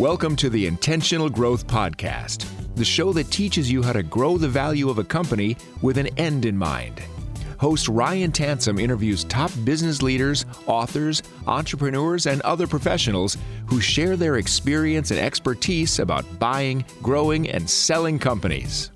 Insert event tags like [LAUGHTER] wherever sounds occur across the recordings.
Welcome to the Intentional Growth Podcast, the show that teaches you how to grow the value of a company with an end in mind. Host Ryan Tansom interviews top business leaders, authors, entrepreneurs, and other professionals who share their experience and expertise about buying, growing, and selling companies.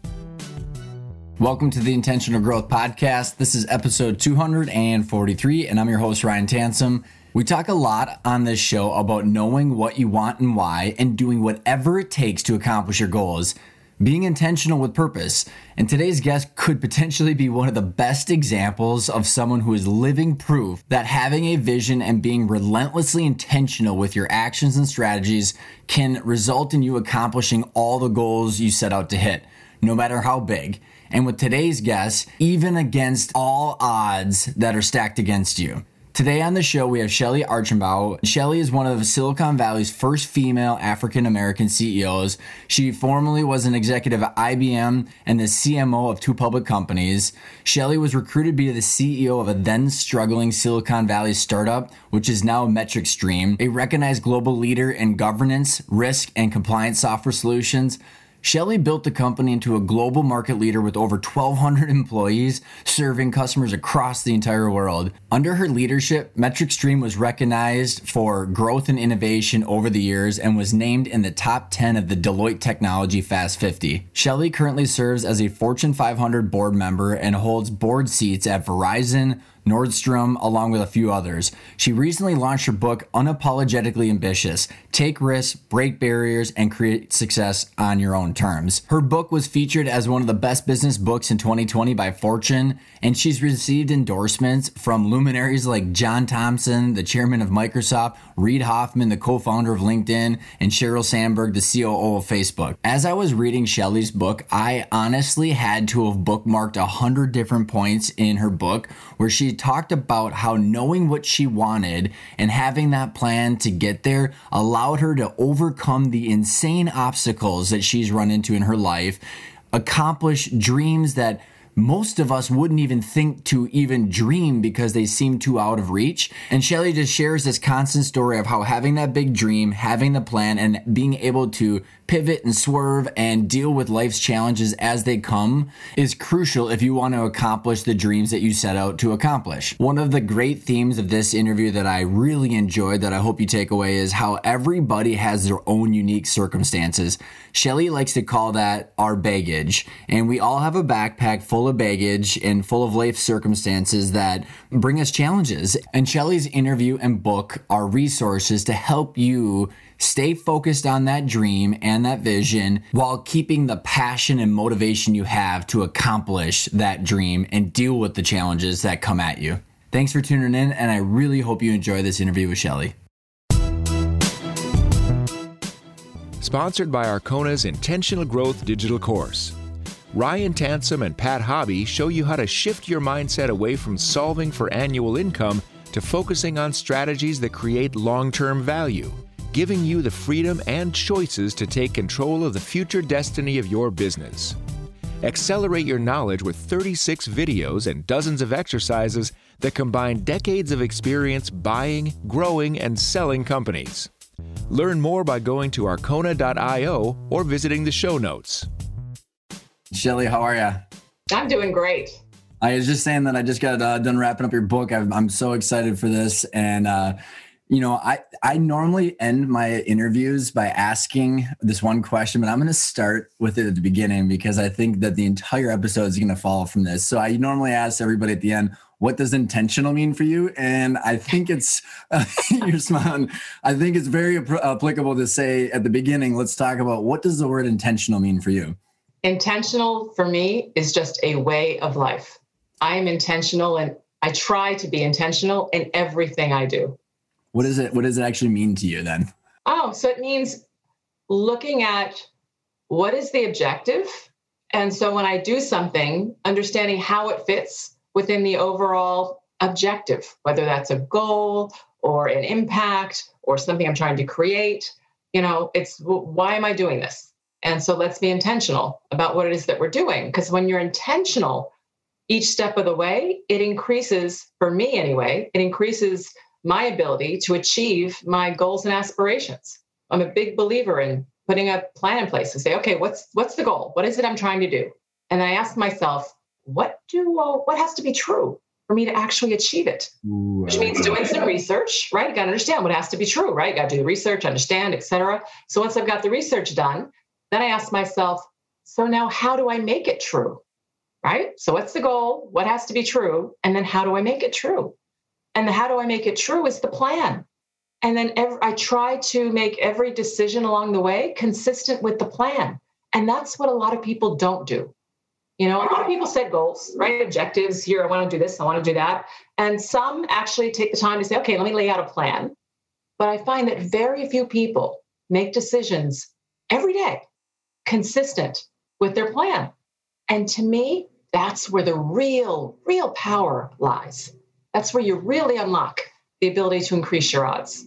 Welcome to the Intentional Growth Podcast. This is episode 243, and I'm your host, Ryan Tansom. We talk a lot on this show about knowing what you want and why, and doing whatever it takes to accomplish your goals, being intentional with purpose. And today's guest could potentially be one of the best examples of someone who is living proof that having a vision and being relentlessly intentional with your actions and strategies can result in you accomplishing all the goals you set out to hit, no matter how big. And with today's guest, even against all odds that are stacked against you. Today on the show, we have Shellye Archambeau. Shellye is one of Silicon Valley's first female African American CEOs. She formerly was an executive at IBM and the CMO of two public companies. Shellye was recruited to be the CEO of a then struggling Silicon Valley startup, which is now MetricStream, a recognized global leader in governance, risk, and compliance software solutions. Shellye built the company into a global market leader with over 1,200 employees serving customers across the entire world. Under her leadership, MetricStream was recognized for growth and innovation over the years and was named in the top 10 of the Deloitte Technology Fast 50. Shellye currently serves as a Fortune 500 board member and holds board seats at Verizon, Nordstrom, along with a few others. She recently launched her book, Unapologetically Ambitious Take Risks, Break Barriers, and Create Success on Your Own Terms. Her book was featured as one of the best business books in 2020 by Fortune, and she's received endorsements from luminaries like John Thompson, the chairman of Microsoft, Reid Hoffman, the co founder of LinkedIn, and Sheryl Sandberg, the COO of Facebook. As I was reading Shellye's book, I honestly had to have bookmarked a hundred different points in her book where she talked about how knowing what she wanted and having that plan to get there allowed her to overcome the insane obstacles that she's run into in her life, accomplish dreams that most of us wouldn't even think to even dream because they seem too out of reach. And Shellye just shares this constant story of how having that big dream, having the plan, and being able to pivot and swerve and deal with life's challenges as they come is crucial if you want to accomplish the dreams that you set out to accomplish. One of the great themes of this interview that I really enjoyed that I hope you take away is how everybody has their own unique circumstances. Shellye likes to call that our baggage, and we all have a backpack full of baggage and full of life circumstances that bring us challenges. And Shellye's interview and book are resources to help you stay focused on that dream and that vision while keeping the passion and motivation you have to accomplish that dream and deal with the challenges that come at you. Thanks for tuning in, and I really hope you enjoy this interview with Shellye. Sponsored by Arcona's Intentional Growth Digital Course. Ryan Tansom and Pat Hobby show you how to shift your mindset away from solving for annual income to focusing on strategies that create long term value, giving you the freedom and choices to take control of the future destiny of your business. Accelerate your knowledge with 36 videos and dozens of exercises that combine decades of experience buying, growing, and selling companies. Learn more by going to arcona.io or visiting the show notes. Shellye, how are you? I'm doing great. I was just saying that I just got uh, done wrapping up your book. I'm, I'm so excited for this. And, uh, you know, I, I normally end my interviews by asking this one question, but I'm going to start with it at the beginning because I think that the entire episode is going to follow from this. So I normally ask everybody at the end, what does intentional mean for you? And I think it's, [LAUGHS] you're smiling. I think it's very applicable to say at the beginning, let's talk about what does the word intentional mean for you? Intentional for me is just a way of life. I am intentional and I try to be intentional in everything I do. What does it what does it actually mean to you then? Oh, so it means looking at what is the objective? And so when I do something, understanding how it fits within the overall objective, whether that's a goal or an impact or something I'm trying to create, you know, it's why am I doing this? And so let's be intentional about what it is that we're doing. Because when you're intentional each step of the way, it increases, for me anyway, it increases my ability to achieve my goals and aspirations. I'm a big believer in putting a plan in place and say, okay, what's what's the goal? What is it I'm trying to do? And I ask myself, what do uh, what has to be true for me to actually achieve it? Ooh, Which means doing some research, right? You got to understand what has to be true, right? You got to do the research, understand, etc. So once I've got the research done, then I ask myself, so now how do I make it true? Right? So what's the goal? What has to be true? And then how do I make it true? And the how do I make it true is the plan. And then every, I try to make every decision along the way consistent with the plan. And that's what a lot of people don't do. You know, a lot of people set goals, right? Objectives here, I want to do this, I want to do that. And some actually take the time to say, okay, let me lay out a plan. But I find that very few people make decisions every day consistent with their plan. And to me, that's where the real, real power lies. That's where you really unlock the ability to increase your odds.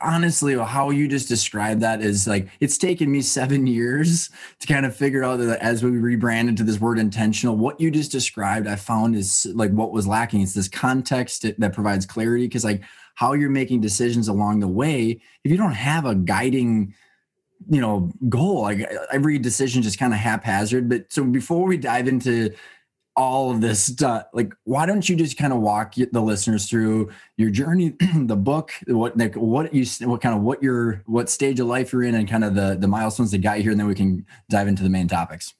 Honestly how you just described that is like it's taken me seven years to kind of figure out that as we rebrand into this word intentional what you just described i found is like what was lacking. It's this context that provides clarity because like how you're making decisions along the way if you don't have a guiding you know goal like every decision just kind of haphazard. But so before we dive into all of this stuff like why don't you just kind of walk the listeners through your journey [CLEARS THROAT] the book what like what you what kind of what your what stage of life you're in and kind of the the milestones that got you here and then we can dive into the main topics.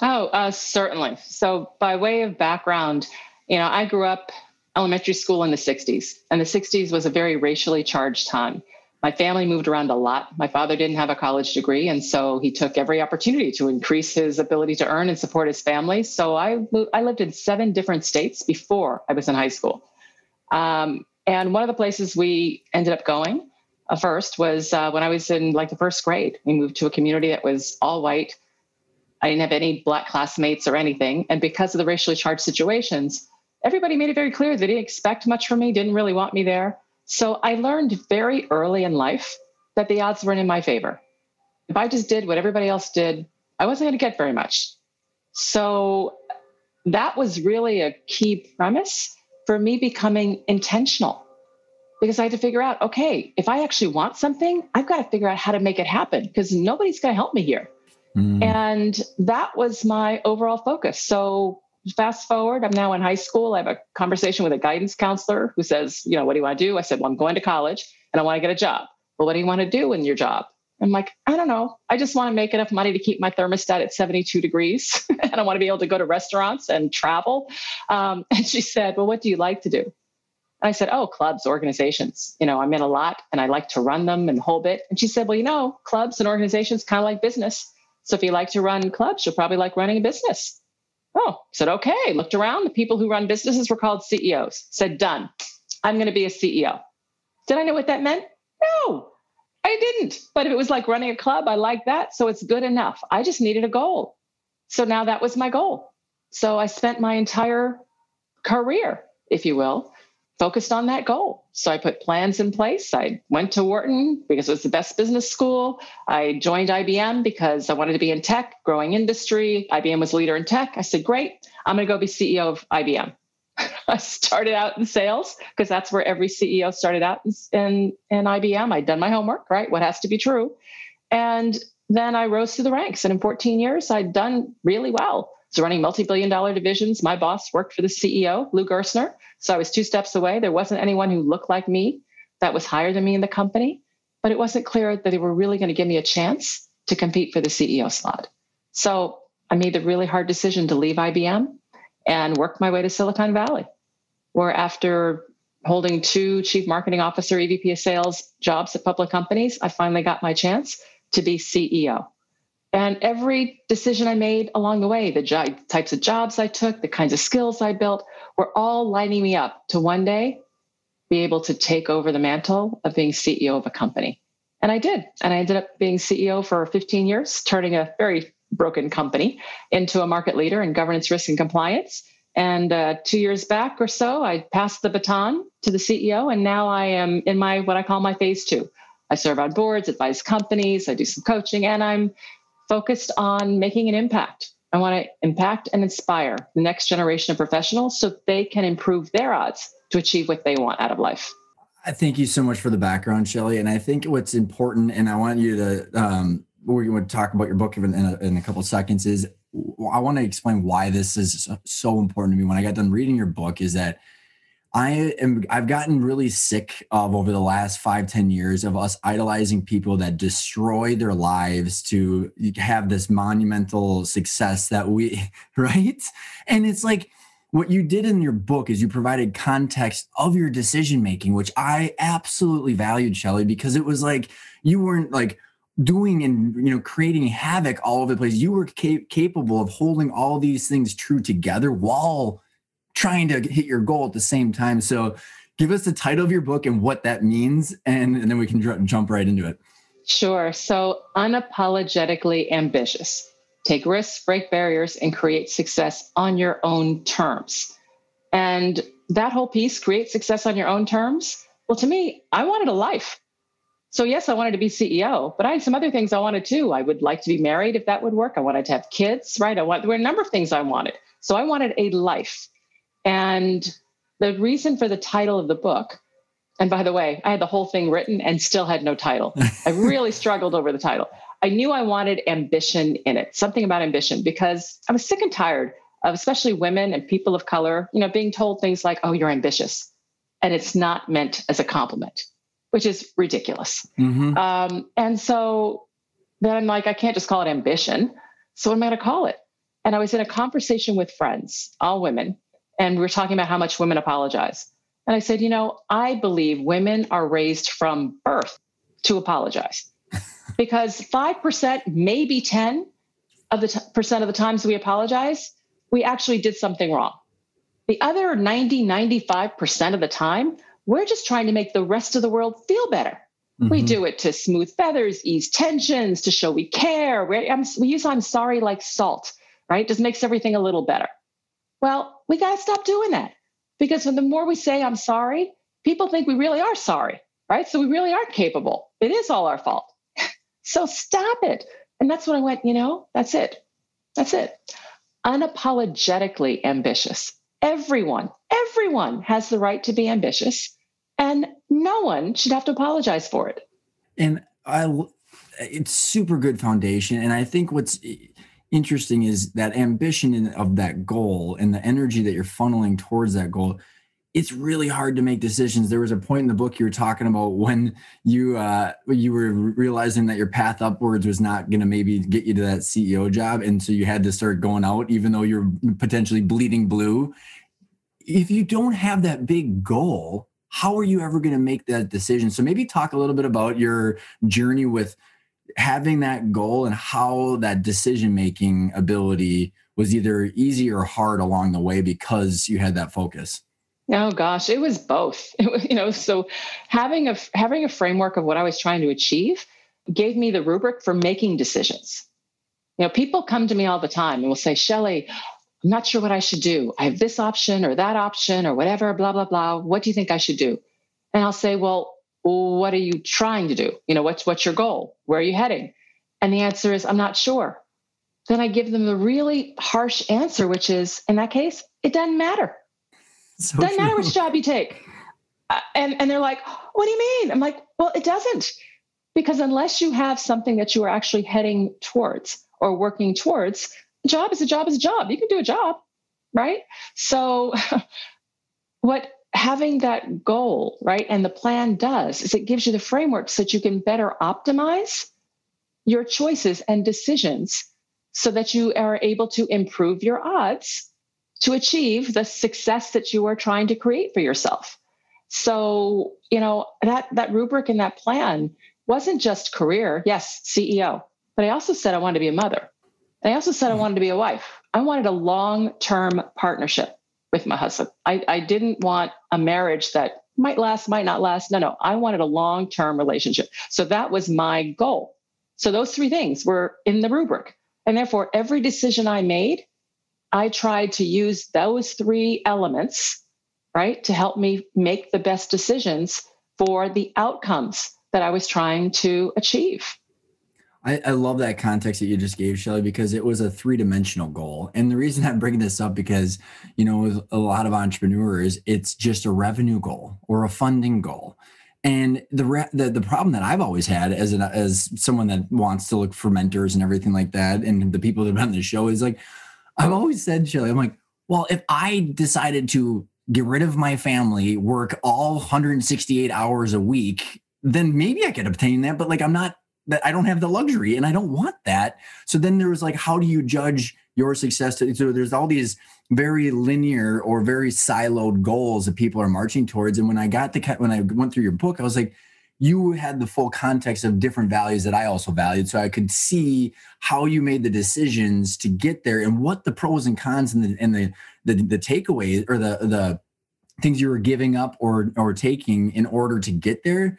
Oh uh, certainly. So by way of background you know i grew up elementary school in the 60s and the 60s was a very racially charged time my family moved around a lot. My father didn't have a college degree, and so he took every opportunity to increase his ability to earn and support his family. So I, I lived in seven different states before I was in high school. Um, and one of the places we ended up going uh, first was uh, when I was in like the first grade. We moved to a community that was all white. I didn't have any black classmates or anything. And because of the racially charged situations, everybody made it very clear they didn't expect much from me, didn't really want me there. So I learned very early in life that the odds weren't in my favor. If I just did what everybody else did, I wasn't going to get very much. So that was really a key premise for me becoming intentional because I had to figure out okay, if I actually want something, I've got to figure out how to make it happen because nobody's going to help me here. Mm. And that was my overall focus. So fast forward, I'm now in high school. I have a conversation with a guidance counselor who says, you know, what do you want to do? I said, well, I'm going to college and I want to get a job. Well, what do you want to do in your job? I'm like, I don't know. I just want to make enough money to keep my thermostat at 72 degrees. and [LAUGHS] I want to be able to go to restaurants and travel. Um, [LAUGHS] and she said, Well, what do you like to do? And I said, Oh, clubs, organizations. You know, I'm in a lot and I like to run them and whole bit. And she said, Well, you know, clubs and organizations kind of like business. So if you like to run clubs, you'll probably like running a business. Oh, said, okay. Looked around. The people who run businesses were called CEOs. Said, done. I'm going to be a CEO. Did I know what that meant? No, I didn't. But if it was like running a club, I like that. So it's good enough. I just needed a goal. So now that was my goal. So I spent my entire career, if you will, focused on that goal. So I put plans in place. I went to Wharton because it was the best business school. I joined IBM because I wanted to be in tech, growing industry. IBM was a leader in tech. I said, great, I'm going to go be CEO of IBM. [LAUGHS] I started out in sales because that's where every CEO started out in, in IBM. I'd done my homework, right? What has to be true. And then I rose through the ranks. And in 14 years, I'd done really well. Was running multi billion dollar divisions. My boss worked for the CEO, Lou Gerstner. So I was two steps away. There wasn't anyone who looked like me that was higher than me in the company, but it wasn't clear that they were really going to give me a chance to compete for the CEO slot. So I made the really hard decision to leave IBM and work my way to Silicon Valley, where after holding two chief marketing officer, EVP of sales jobs at public companies, I finally got my chance to be CEO. And every decision I made along the way, the jo- types of jobs I took, the kinds of skills I built, were all lining me up to one day be able to take over the mantle of being CEO of a company. And I did. And I ended up being CEO for 15 years, turning a very broken company into a market leader in governance, risk, and compliance. And uh, two years back or so, I passed the baton to the CEO, and now I am in my what I call my phase two. I serve on boards, advise companies, I do some coaching, and I'm focused on making an impact. I want to impact and inspire the next generation of professionals so they can improve their odds to achieve what they want out of life. I thank you so much for the background, Shellye. And I think what's important, and I want you to, um, we're going to talk about your book in a, in a couple seconds, is I want to explain why this is so important to me. When I got done reading your book, is that I am I've gotten really sick of over the last five ten years of us idolizing people that destroy their lives to have this monumental success that we [LAUGHS] right. And it's like what you did in your book is you provided context of your decision making, which I absolutely valued, Shellye, because it was like you weren't like doing and you know creating havoc all over the place. You were cap- capable of holding all these things true together while trying to hit your goal at the same time. So, give us the title of your book and what that means, and, and then we can dr- jump right into it. Sure. So, unapologetically ambitious. Take risks, break barriers, and create success on your own terms. And that whole piece, create success on your own terms. Well, to me, I wanted a life. So, yes, I wanted to be CEO, but I had some other things I wanted too. I would like to be married if that would work. I wanted to have kids, right? I want, there were a number of things I wanted. So, I wanted a life. And the reason for the title of the book, and by the way, I had the whole thing written and still had no title. I [LAUGHS] really struggled over the title. I knew I wanted ambition in it, something about ambition, because I was sick and tired of especially women and people of color, you know, being told things like, "Oh, you're ambitious," and it's not meant as a compliment, which is ridiculous. Mm-hmm. Um, and so then I'm like, I can't just call it ambition. So what am I going to call it? And I was in a conversation with friends, all women, and we were talking about how much women apologize. And I said, you know, I believe women are raised from birth to apologize [LAUGHS] because 5%, maybe 10 of the t- percent of the times we apologize, we actually did something wrong. The other 90, 95% of the time, we're just trying to make the rest of the world feel better. Mm-hmm. We do it to smooth feathers, ease tensions, to show we care. we we use I'm sorry like salt, right? Just makes everything a little better. Well, we got to stop doing that because the more we say I'm sorry, people think we really are sorry, right? So we really aren't capable. It is all our fault. [LAUGHS] so stop it. And that's when I went, you know, that's it. That's it. Unapologetically ambitious. Everyone, everyone has the right to be ambitious, and no one should have to apologize for it. And I, it's super good foundation. And I think what's interesting is that ambition of that goal and the energy that you're funneling towards that goal it's really hard to make decisions. There was a point in the book you were talking about when you uh, you were realizing that your path upwards was not going to maybe get you to that CEO job, and so you had to start going out, even though you're potentially bleeding blue. If you don't have that big goal, how are you ever going to make that decision? So maybe talk a little bit about your journey with having that goal and how that decision making ability was either easy or hard along the way because you had that focus. Oh gosh, it was both. [LAUGHS] It was, you know, so having a having a framework of what I was trying to achieve gave me the rubric for making decisions. You know, people come to me all the time and will say, "Shellye, I'm not sure what I should do. I have this option or that option or whatever, blah blah blah. What do you think I should do?" And I'll say, "Well, what are you trying to do? You know, what's what's your goal? Where are you heading?" And the answer is, "I'm not sure." Then I give them the really harsh answer, which is, in that case, it doesn't matter so doesn't true. matter which job you take. Uh, and, and they're like, what do you mean? I'm like, well, it doesn't. Because unless you have something that you are actually heading towards or working towards, a job is a job is a job. You can do a job, right? So, [LAUGHS] what having that goal, right, and the plan does is it gives you the framework so that you can better optimize your choices and decisions so that you are able to improve your odds to achieve the success that you are trying to create for yourself. So, you know, that that rubric and that plan wasn't just career, yes, CEO, but I also said I wanted to be a mother. And I also said I hmm. wanted to be a wife. I wanted a long-term partnership with my husband. I, I didn't want a marriage that might last, might not last. No, no, I wanted a long-term relationship. So that was my goal. So those three things were in the rubric. And therefore, every decision I made I tried to use those three elements, right, to help me make the best decisions for the outcomes that I was trying to achieve. I, I, love that context that you just gave, Shellye, because it was a three dimensional goal. And the reason I'm bringing this up because, you know, with a lot of entrepreneurs, it's just a revenue goal or a funding goal. And the, re- the the problem that I've always had as an as someone that wants to look for mentors and everything like that, and the people that have been on the show is like, I've always said, Shellye, I'm like, well, if I decided to get rid of my family, work all 168 hours a week, then maybe I could obtain that. But like, I'm not that I don't have the luxury and I don't want that. So then there was like, how do you judge your success? To, so there's all these very linear or very siloed goals that people are marching towards. And when I got the, when I went through your book, I was like, you had the full context of different values that I also valued. So I could see how you made the decisions to get there and what the pros and cons and the, and the, the, the takeaways or the, the things you were giving up or, or taking in order to get there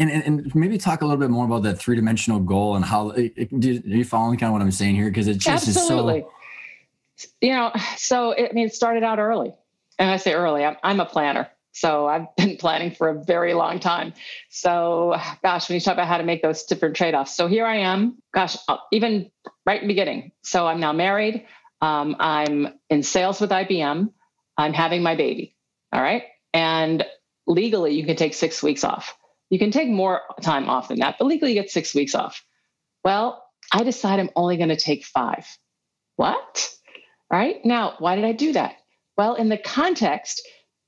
and, and, maybe talk a little bit more about that three dimensional goal and how are you following kind of what I'm saying here? Because it just Absolutely. is so. You know, so it, I mean, it started out early, and I say early. I'm, I'm a planner, so I've [LAUGHS] been planning for a very long time. So, gosh, when you talk about how to make those different trade offs, so here I am. Gosh, uh, even right in the beginning. So I'm now married. Um, I'm in sales with IBM. I'm having my baby. All right, and legally, you can take six weeks off. You can take more time off than that, but legally you get six weeks off. Well, I decide I'm only going to take five. What? Right Now, why did I do that? Well, in the context,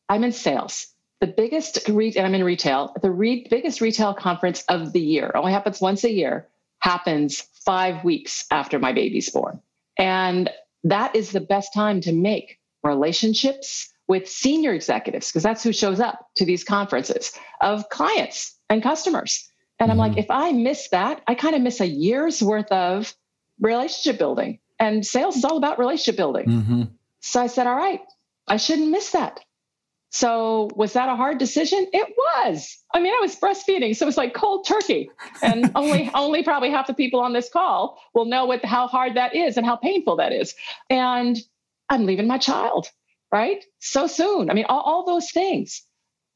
I'm in sales. The biggest, re- and I'm in retail, the re- biggest retail conference of the year, only happens once a year, happens five weeks after my baby's born. And that is the best time to make relationships, with senior executives, because that's who shows up to these conferences of clients and customers. And mm-hmm. I'm like, mm-hmm. if I miss that, I kind of miss a year's worth of relationship building. And sales is all about relationship building. Mm-hmm. So I said, all right, I shouldn't miss that. So was that a hard decision? It was. I mean, I was breastfeeding, so it was like cold turkey. And [LAUGHS] only only probably half the people on this call will know what how hard that is and how painful that is. And I'm leaving my child right? So soon. I mean, all, all those things.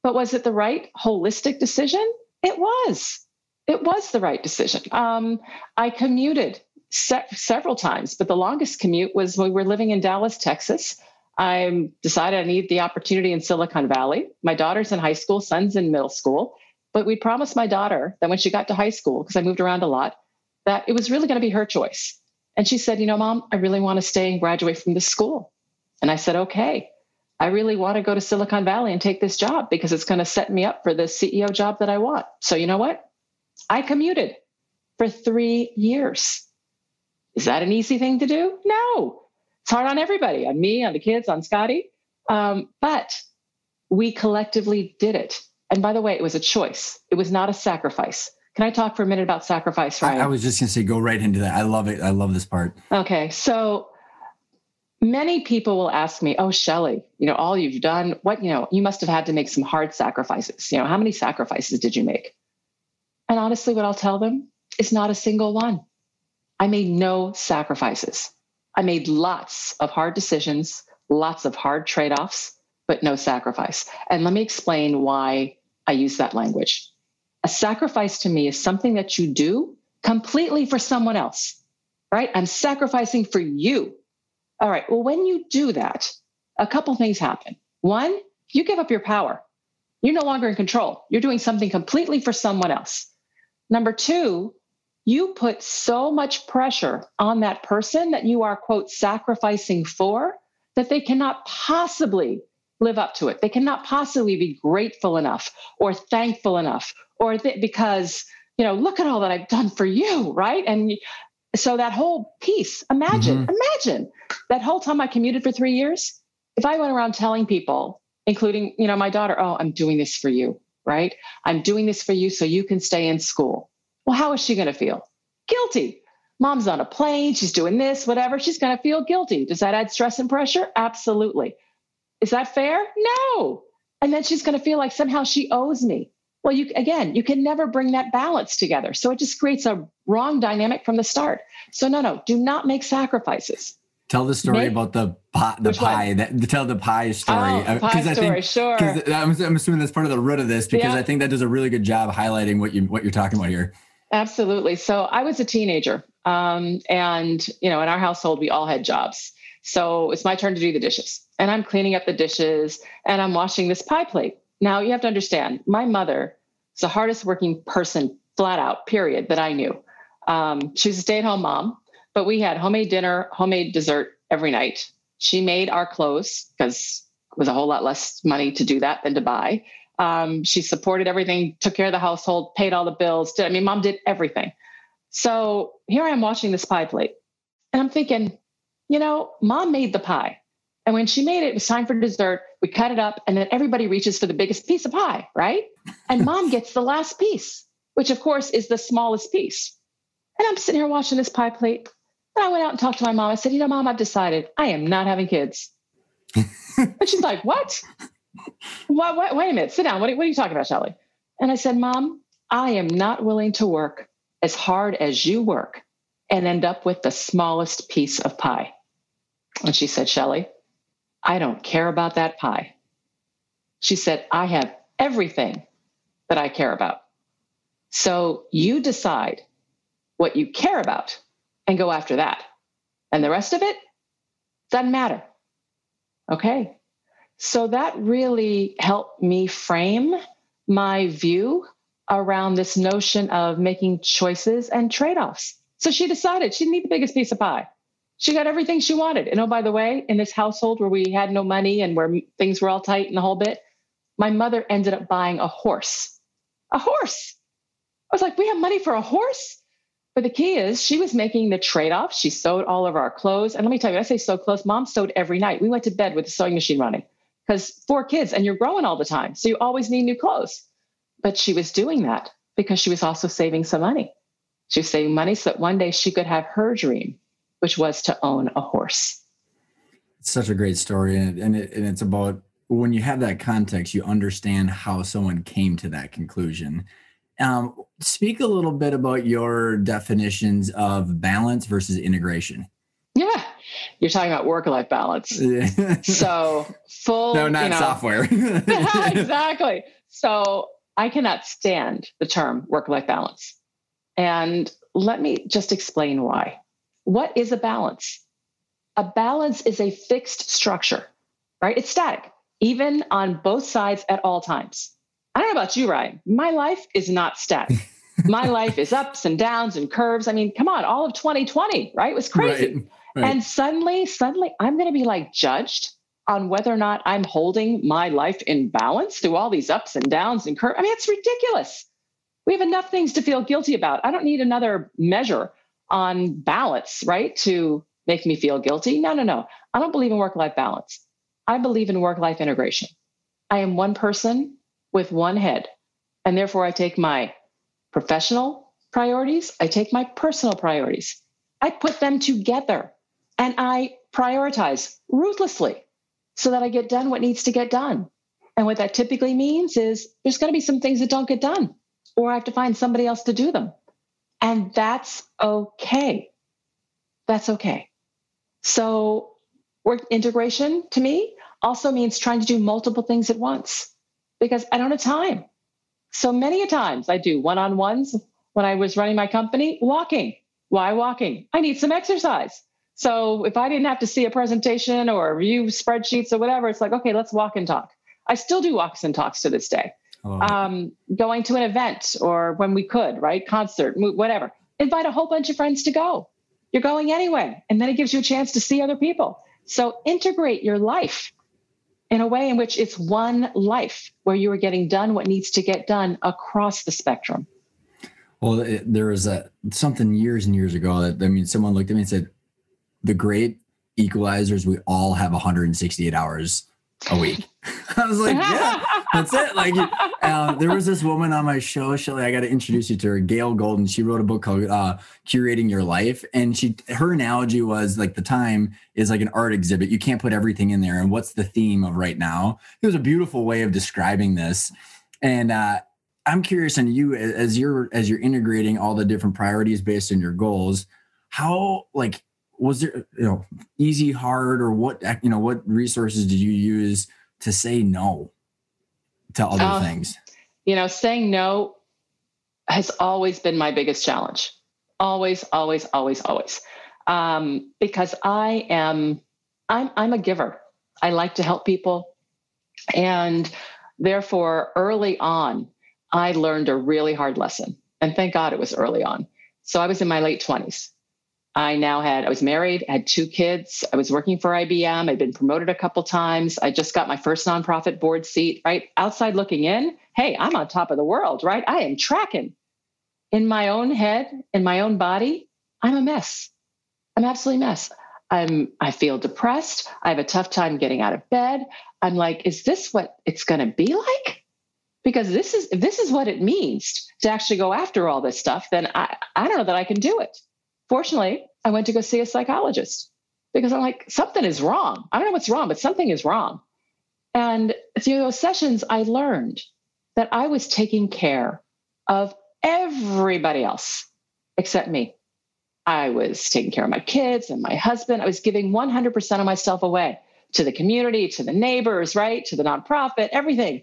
But was it the right holistic decision? It was. It was the right decision. Um, I commuted se- several times, but the longest commute was when we were living in Dallas, Texas. I decided I need the opportunity in Silicon Valley. My daughter's in high school, son's in middle school. But we promised my daughter that when she got to high school, because I moved around a lot, that it was really going to be her choice. And she said, You know, mom, I really want to stay and graduate from this school. And I said, okay, I really want to go to Silicon Valley and take this job because it's going to set me up for the CEO job that I want. So, you know what? I commuted for three years. Is that an easy thing to do? No. It's hard on everybody, on me, on the kids, on Scotty. Um, but we collectively did it. And by the way, it was a choice, it was not a sacrifice. Can I talk for a minute about sacrifice, Ryan? I, I was just going to say, go right into that. I love it. I love this part. Okay. So, many people will ask me, "Oh, Shellye, you know, all you've done, what, you know, you must have had to make some hard sacrifices. You know, how many sacrifices did you make?" And honestly, what I'll tell them is not a single one. I made no sacrifices. I made lots of hard decisions, lots of hard trade-offs, but no sacrifice. And let me explain why I use that language. A sacrifice to me is something that you do completely for someone else, right? I'm sacrificing for you all right. Well, when you do that, a couple things happen. One, you give up your power. You're no longer in control. You're doing something completely for someone else. Number two, you put so much pressure on that person that you are, quote, sacrificing for that they cannot possibly live up to it. They cannot possibly be grateful enough or thankful enough or th- because, you know, look at all that I've done for you, right? And so that whole piece, imagine, mm-hmm. imagine that whole time I commuted for three years. If I went around telling people, including, you know, my daughter, oh, I'm doing this for you, right? I'm doing this for you so you can stay in school. Well, how is she going to feel? Guilty. Mom's on a plane, she's doing this, whatever. She's going to feel guilty. Does that add stress and pressure? Absolutely. Is that fair? No. And then she's going to feel like somehow she owes me. Well, you again, you can never bring that balance together. So it just creates a wrong dynamic from the start. So no, no, do not make sacrifices. Tell the story make, about the pie, the pie. That, tell the pie story because oh, uh, I think sure. I'm, I'm, assuming that's part of the root of this because yeah. I think that does a really good job highlighting what you what you're talking about here. Absolutely. So I was a teenager, um, and you know, in our household, we all had jobs. So it's my turn to do the dishes, and I'm cleaning up the dishes, and I'm washing this pie plate. Now you have to understand, my mother is the hardest working person, flat out, period, that I knew. Um, she was a stay at home mom, but we had homemade dinner, homemade dessert every night. She made our clothes because it was a whole lot less money to do that than to buy. Um, she supported everything, took care of the household, paid all the bills. Did, I mean, mom did everything. So here I am watching this pie plate, and I'm thinking, you know, mom made the pie. And when she made it, it was time for dessert. We cut it up, and then everybody reaches for the biggest piece of pie, right? And mom [LAUGHS] gets the last piece, which of course is the smallest piece. And I'm sitting here watching this pie plate. And I went out and talked to my mom. I said, you know, mom, I've decided I am not having kids. [LAUGHS] and she's like, what? what, what? Wait a minute, sit down. What, what are you talking about, Shellye? And I said, Mom, I am not willing to work as hard as you work and end up with the smallest piece of pie. And she said, Shellye, I don't care about that pie. She said, I have everything that I care about. So you decide what you care about and go after that. And the rest of it doesn't matter. Okay. So that really helped me frame my view around this notion of making choices and trade offs. So she decided she didn't need the biggest piece of pie. She got everything she wanted. And oh, by the way, in this household where we had no money and where things were all tight and the whole bit, my mother ended up buying a horse. A horse. I was like, we have money for a horse? But the key is she was making the trade off. She sewed all of our clothes. And let me tell you, I say sew clothes. Mom sewed every night. We went to bed with the sewing machine running because four kids and you're growing all the time. So you always need new clothes. But she was doing that because she was also saving some money. She was saving money so that one day she could have her dream, which was to own a horse. It's such a great story. And, and, it, and it's about when you have that context, you understand how someone came to that conclusion. Um, speak a little bit about your definitions of balance versus integration. Yeah, you're talking about work-life balance. Yeah. [LAUGHS] so full. No, not you know, software. [LAUGHS] [LAUGHS] exactly. So I cannot stand the term work-life balance, and let me just explain why. What is a balance? A balance is a fixed structure, right? It's static, even on both sides at all times. I don't know about you, Ryan. My life is not static. [LAUGHS] My life is ups and downs and curves. I mean, come on, all of 2020, right? It was crazy. Right, right. And suddenly, suddenly, I'm going to be like judged on whether or not I'm holding my life in balance through all these ups and downs and curves. I mean, it's ridiculous. We have enough things to feel guilty about. I don't need another measure on balance, right? To make me feel guilty. No, no, no. I don't believe in work life balance. I believe in work life integration. I am one person with one head. And therefore, I take my professional priorities, I take my personal priorities, I put them together and I prioritize ruthlessly so that I get done what needs to get done. And what that typically means is there's going to be some things that don't get done, or I have to find somebody else to do them. And that's okay. That's okay. So, work integration to me also means trying to do multiple things at once because I don't have time. So many a times I do one on ones when I was running my company, walking. Why walking? I need some exercise. So if I didn't have to see a presentation or view spreadsheets or whatever, it's like, okay, let's walk and talk. I still do walks and talks to this day. Um, going to an event or when we could, right? Concert, whatever. Invite a whole bunch of friends to go. You're going anyway. And then it gives you a chance to see other people. So integrate your life in a way in which it's one life where you are getting done what needs to get done across the spectrum. Well, it, there was a something years and years ago that I mean, someone looked at me and said, "The great equalizers, we all have 168 hours a week." [LAUGHS] I was like, "Yeah, [LAUGHS] that's it." Like, uh, there was this woman on my show, Shellye. I got to introduce you to her, Gail Golden. She wrote a book called uh, "Curating Your Life," and she her analogy was like the time is like an art exhibit. You can't put everything in there. And what's the theme of right now? It was a beautiful way of describing this, and uh, I'm curious on you as you're as you're integrating all the different priorities based on your goals. How like was there you know easy, hard, or what you know what resources did you use to say no? To other uh, things? You know, saying no has always been my biggest challenge. Always, always, always, always. Um, because I am, I'm, I'm a giver. I like to help people. And therefore, early on, I learned a really hard lesson. And thank God it was early on. So I was in my late 20s. I now had, I was married, had two kids. I was working for IBM. I'd been promoted a couple times. I just got my first nonprofit board seat, right? Outside looking in, hey, I'm on top of the world, right? I am tracking. In my own head, in my own body, I'm a mess. I'm absolutely a mess. I'm I feel depressed. I have a tough time getting out of bed. I'm like, is this what it's going to be like? Because this is if this is what it means to actually go after all this stuff, then I I don't know that I can do it. Fortunately, I went to go see a psychologist because I'm like, something is wrong. I don't know what's wrong, but something is wrong. And through those sessions, I learned that I was taking care of everybody else except me. I was taking care of my kids and my husband. I was giving 100% of myself away to the community, to the neighbors, right? To the nonprofit, everything.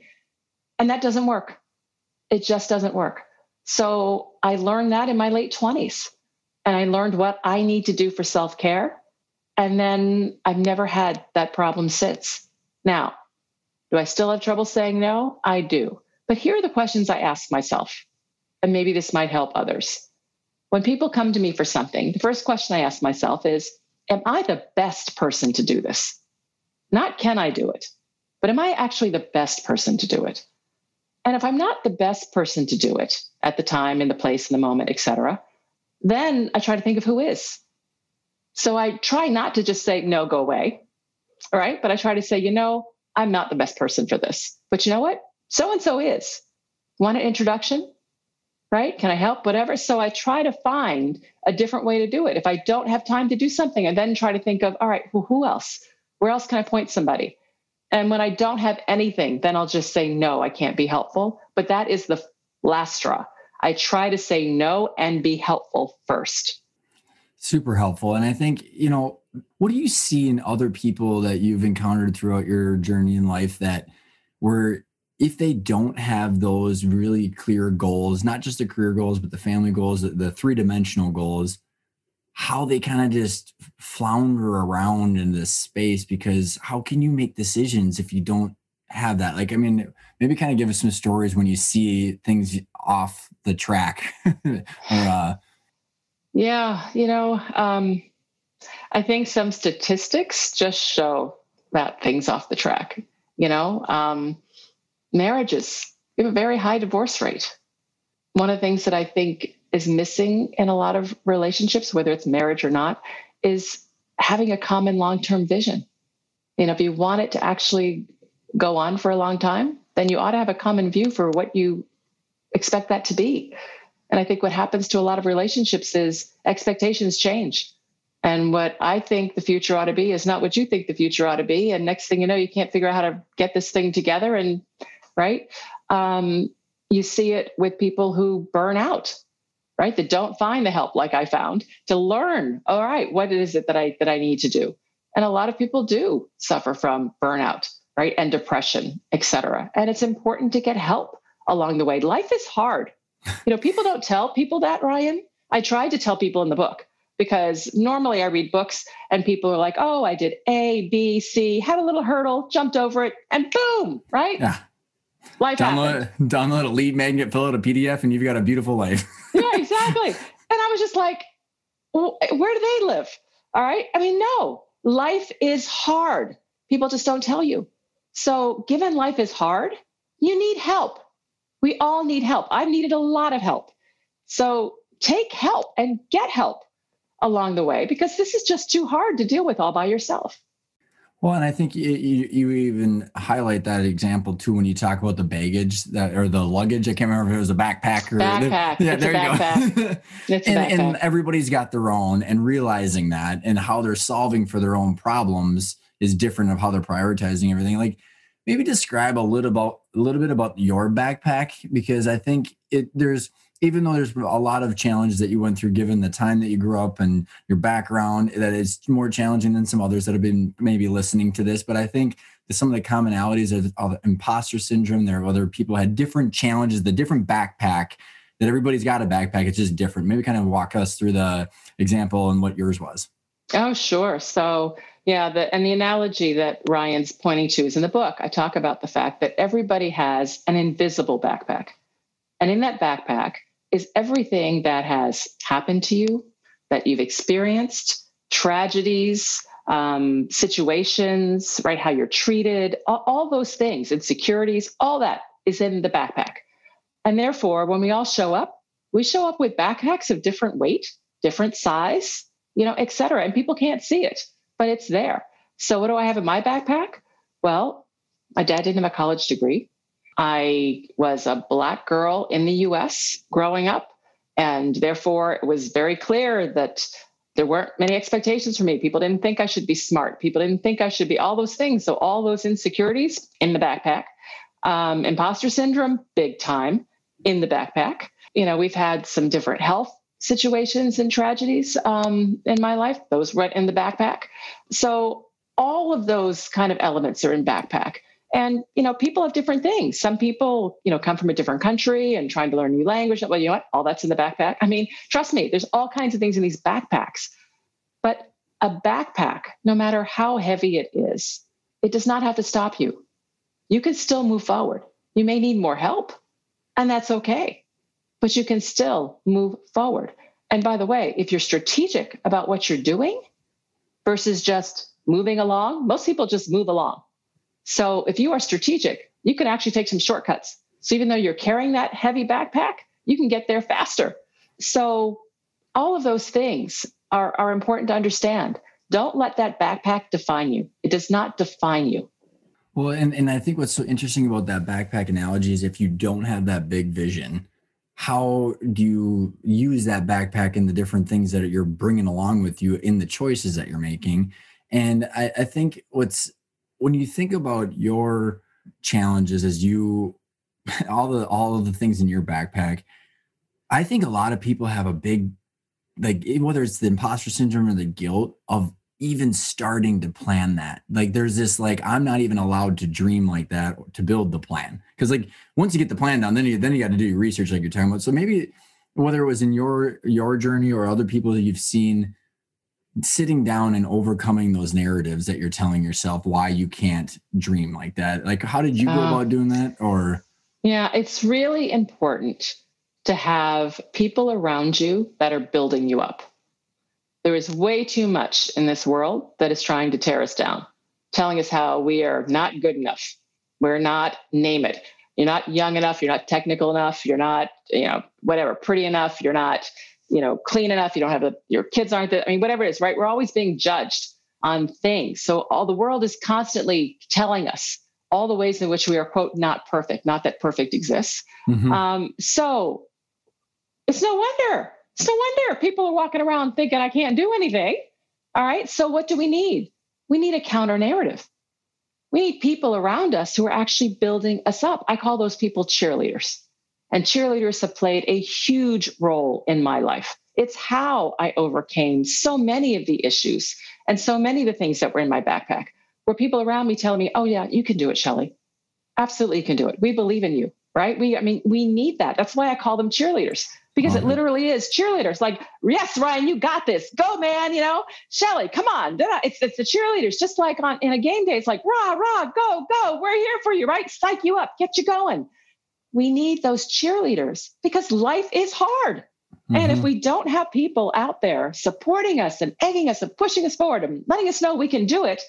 And that doesn't work. It just doesn't work. So I learned that in my late 20s. And I learned what I need to do for self care. And then I've never had that problem since. Now, do I still have trouble saying no? I do. But here are the questions I ask myself. And maybe this might help others. When people come to me for something, the first question I ask myself is Am I the best person to do this? Not can I do it, but am I actually the best person to do it? And if I'm not the best person to do it at the time, in the place, in the moment, etc., then I try to think of who is. So I try not to just say, no, go away. All right. But I try to say, you know, I'm not the best person for this. But you know what? So and so is. Want an introduction? right? Can I help? Whatever. So I try to find a different way to do it. If I don't have time to do something, I then try to think of, all right, well, who else? Where else can I point somebody? And when I don't have anything, then I'll just say, no, I can't be helpful. But that is the last straw. I try to say no and be helpful first. Super helpful. And I think, you know, what do you see in other people that you've encountered throughout your journey in life that were if they don't have those really clear goals, not just the career goals, but the family goals, the, three dimensional goals, how they kind of just flounder around in this space because how can you make decisions if you don't have that? Like, I mean, maybe kind of give us some stories when you see things off the track. [LAUGHS] or, uh, yeah, you know, um, I think some statistics just show that things off the track. You know, um, marriages. We have a very high divorce rate. One of the things that I think is missing in a lot of relationships, whether it's marriage or not, is having a common long term vision. You know, if you want it to actually go on for a long time, then you ought to have a common view for what you expect that to be. And I think what happens to a lot of relationships is expectations change. And what I think the future ought to be is not what you think the future ought to be. And next thing you know, you can't figure out how to get this thing together and right? Um, you see it with people who burn out, right? That don't find the help like I found to learn. All right, what is it that I that I need to do? And a lot of people do suffer from burnout, right, and depression, et cetera. And it's important to get help along the way. Life is hard. You know, people don't tell people that, Ryan. I tried to tell people in the book because normally I read books and people are like, oh, I did A, B, C, had a little hurdle, jumped over it, and boom, right? Yeah. Life download happened. download a lead magnet, fill out a PDF, and you've got a beautiful life. [LAUGHS] yeah, exactly. And I was just like, well, where do they live? All right. I mean, no, life is hard. People just don't tell you. So, given life is hard, you need help. We all need help. I've needed a lot of help. So, take help and get help along the way because this is just too hard to deal with all by yourself. Well, and I think you, you, you, even highlight that example too when you talk about the baggage that or the luggage. I can't remember if it was a backpack or backpack. The, [LAUGHS] yeah, it's there you go. [LAUGHS] and, and everybody's got their own, and realizing that and how they're solving for their own problems is different of how they're prioritizing everything. Like maybe describe a little about a little bit about your backpack because I think it there's even though there's a lot of challenges that you went through given the time that you grew up and your background that is more challenging than some others that have been maybe listening to this but i think some of the commonalities of, of imposter syndrome there are other people had different challenges the different backpack that everybody's got a backpack. It's just different. Maybe kind of walk us through the example and what yours was. Oh, sure. So, yeah, the, and the analogy that Ryan's pointing to is in the book. I talk about the fact that everybody has an invisible backpack. And in that backpack is everything that has happened to you, that you've experienced, tragedies, um, situations, right? How you're treated, all, all those things, insecurities, all that is in the backpack. And therefore, when we all show up, we show up with backpacks of different weight, different size, you know, et cetera. And people can't see it, but it's there. So what do I have in my backpack? Well, my dad didn't have a college degree. I was a black girl in the US growing up. And therefore, it was very clear that there weren't many expectations for me. People didn't think I should be smart. People didn't think I should be all those things. So, all those insecurities in the backpack. Um, imposter syndrome, big time in the backpack. You know, we've had some different health situations and tragedies um, in my life. Those went in the backpack. So, all of those kind of elements are in backpack. And you know, people have different things. Some people, you know, come from a different country and trying to learn a new language. Well, you know what? All that's in the backpack. I mean, trust me, there's all kinds of things in these backpacks. But a backpack, no matter how heavy it is, it does not have to stop you. You can still move forward. You may need more help, and that's okay. But you can still move forward. And by the way, if you're strategic about what you're doing versus just moving along, most people just move along so if you are strategic, you can actually take some shortcuts. So even though you're carrying that heavy backpack, you can get there faster. So all of those things are, are important to understand. Don't let that backpack define you. It does not define you. Well, and, and I think what's so interesting about that backpack analogy is if you don't have that big vision, how do you use that backpack and the different things that you're bringing along with you in the choices that you're making? And I, I think what's when you think about your challenges as you [LAUGHS] all the all of the things in your backpack i think a lot of people have a big like whether it's the imposter syndrome or the guilt of even starting to plan that. Like there's this like i'm not even allowed to dream like that to build the plan. Because like once you get the plan down, then you then you got to do your research like you're talking about. So maybe whether it was in your your journey or other people that you've seen sitting down and overcoming those narratives that you're telling yourself why you can't dream like that like how did you go uh, about doing that or? Yeah it's really important to have people around you that are building you up there is way too much in this world that is trying to tear us down telling us how we are not good enough. We're not name it. You're not young enough. You're not technical enough. You're not you know whatever pretty enough. You're not you know clean enough. You don't have a, your kids aren't the, i mean whatever it is right? We're always being judged on things. So all the world is constantly telling us all the ways in which we are quote not perfect not that perfect exists. Mm-hmm. um, so it's no wonder no wonder people are walking around thinking i can't do anything all right so what do we need we need a counter narrative we need people around us who are actually building us up i call those people cheerleaders and cheerleaders have played a huge role in my life. It's how I overcame so many of the issues and so many of the things that were in my backpack, where people around me telling me, oh, yeah, you can do it, Shellye. Absolutely, you can do it. We believe in you, right? We, I mean, we need that. That's why I call them cheerleaders because it literally is cheerleaders. Like, yes, Ryan, you got this. Go, man. You know, Shellye, come on. It's it's the cheerleaders. Just like on in a game day, it's like rah rah, go go. We're here for you, right? Psych you up, get you going we need those cheerleaders because life is hard. Mm-hmm. And if mm-hmm. we don't have people out there supporting us and egging us and pushing us forward and letting us know we can do it,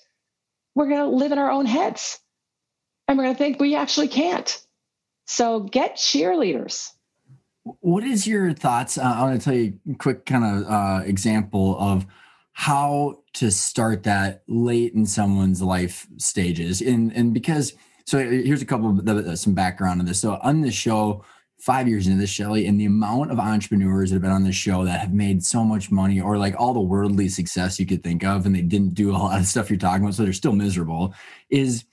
we're going to live in our own heads and we're going to think we actually can't. So get cheerleaders. What is your thoughts? Uh, I want to tell you a quick kind of uh, example of how to start that late in someone's life stages. And, and because so here's a couple of the, some background on this. So on this show, five years into this, Shellye, and the amount of entrepreneurs that have been on this show that have made so much money or like all the worldly success you could think of, and they didn't do a lot of stuff you're talking about, so they're still miserable, is